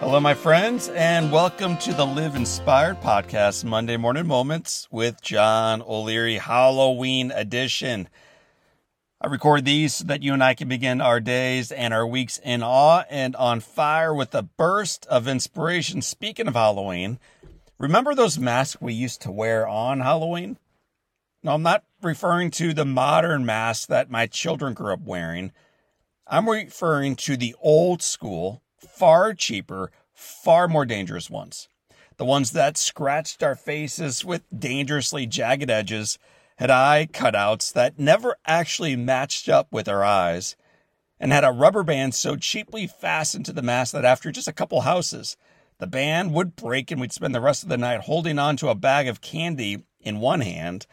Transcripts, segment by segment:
Hello, my friends, and welcome to the Live Inspired podcast, Monday Morning Moments with John O'Leary, Halloween edition. I record these so that you and I can begin our days and our weeks in awe and on fire with a burst of inspiration. Speaking of Halloween, remember those masks we used to wear on Halloween? No, I'm not referring to the modern masks that my children grew up wearing. I'm referring to the old school, far cheaper, far more dangerous ones. The ones that scratched our faces with dangerously jagged edges, had eye cutouts that never actually matched up with our eyes, and had a rubber band so cheaply fastened to the mask that after just a couple houses, the band would break and we'd spend the rest of the night holding on to a bag of candy in one hand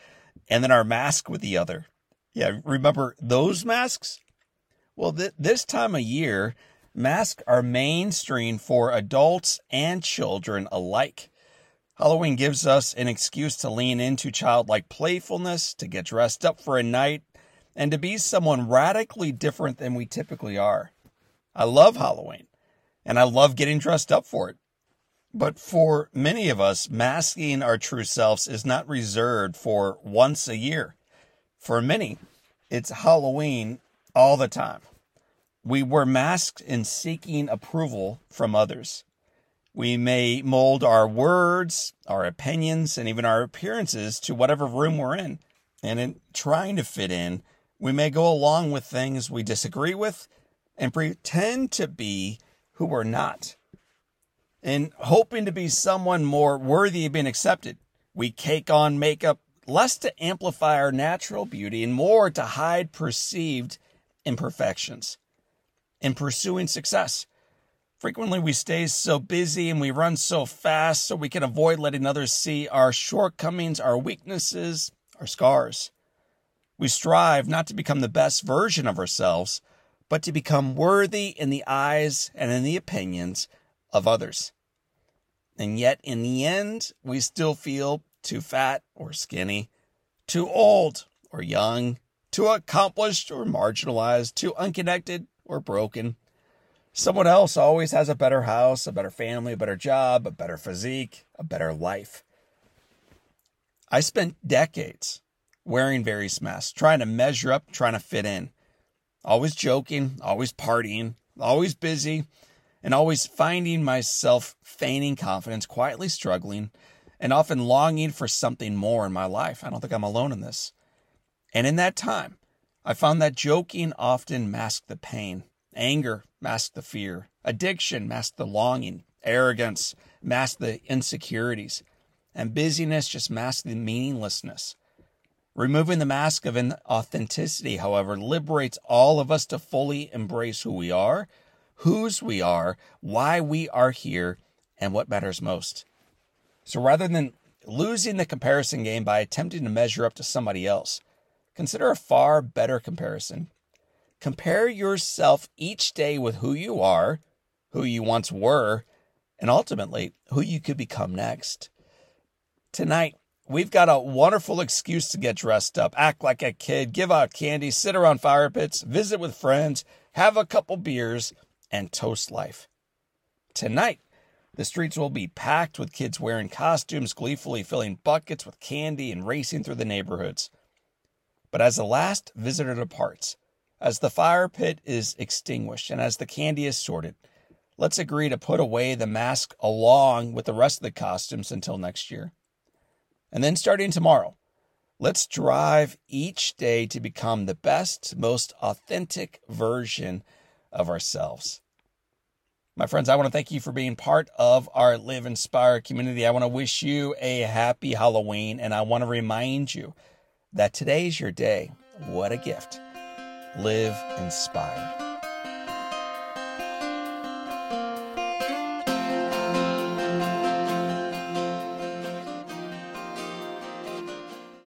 and then our mask with the other. Yeah, remember those masks? Well, th- this time of year, masks are mainstream for adults and children alike. Halloween gives us an excuse to lean into childlike playfulness, to get dressed up for a night, and to be someone radically different than we typically are. I love Halloween, and I love getting dressed up for it. But for many of us, masking our true selves is not reserved for once a year. For many, it's Halloween all the time. We wear masks in seeking approval from others. We may mold our words, our opinions, and even our appearances to whatever room we're in. And in trying to fit in, we may go along with things we disagree with and pretend to be who we're not. In hoping to be someone more worthy of being accepted, we cake on makeup less to amplify our natural beauty and more to hide perceived imperfections in pursuing success. Frequently, we stay so busy and we run so fast so we can avoid letting others see our shortcomings, our weaknesses, our scars. We strive not to become the best version of ourselves, but to become worthy in the eyes and in the opinions of others. And yet, in the end, we still feel too fat or skinny, too old or young, too accomplished or marginalized, too unconnected or broken. Someone else always has a better house, a better family, a better job, a better physique, a better life. I spent decades wearing various masks, trying to measure up, trying to fit in. Always joking, always partying, always busy, and always finding myself feigning confidence, quietly struggling, and often longing for something more in my life. I don't think I'm alone in this. And in that time, I found that joking often masked the pain, anger masked the fear, addiction masked the longing, arrogance masked the insecurities, and busyness just masked the meaninglessness. Removing the mask of inauthenticity, however, liberates all of us to fully embrace who we are, whose we are, why we are here, and what matters most. So rather than losing the comparison game by attempting to measure up to somebody else, Consider a far better comparison. Compare yourself each day with who you are, who you once were, and ultimately who you could become next. Tonight, we've got a wonderful excuse to get dressed up, act like a kid, give out candy, sit around fire pits, visit with friends, have a couple beers, and toast life. Tonight, the streets will be packed with kids wearing costumes, gleefully filling buckets with candy and racing through the neighborhoods. But as the last visitor departs, as the fire pit is extinguished, and as the candy is sorted, let's agree to put away the mask along with the rest of the costumes until next year. And then starting tomorrow, let's drive each day to become the best, most authentic version of ourselves. My friends, I want to thank you for being part of our Live Inspire community. I want to wish you a happy Halloween, and I want to remind you that today is your day. What a gift. Live inspired.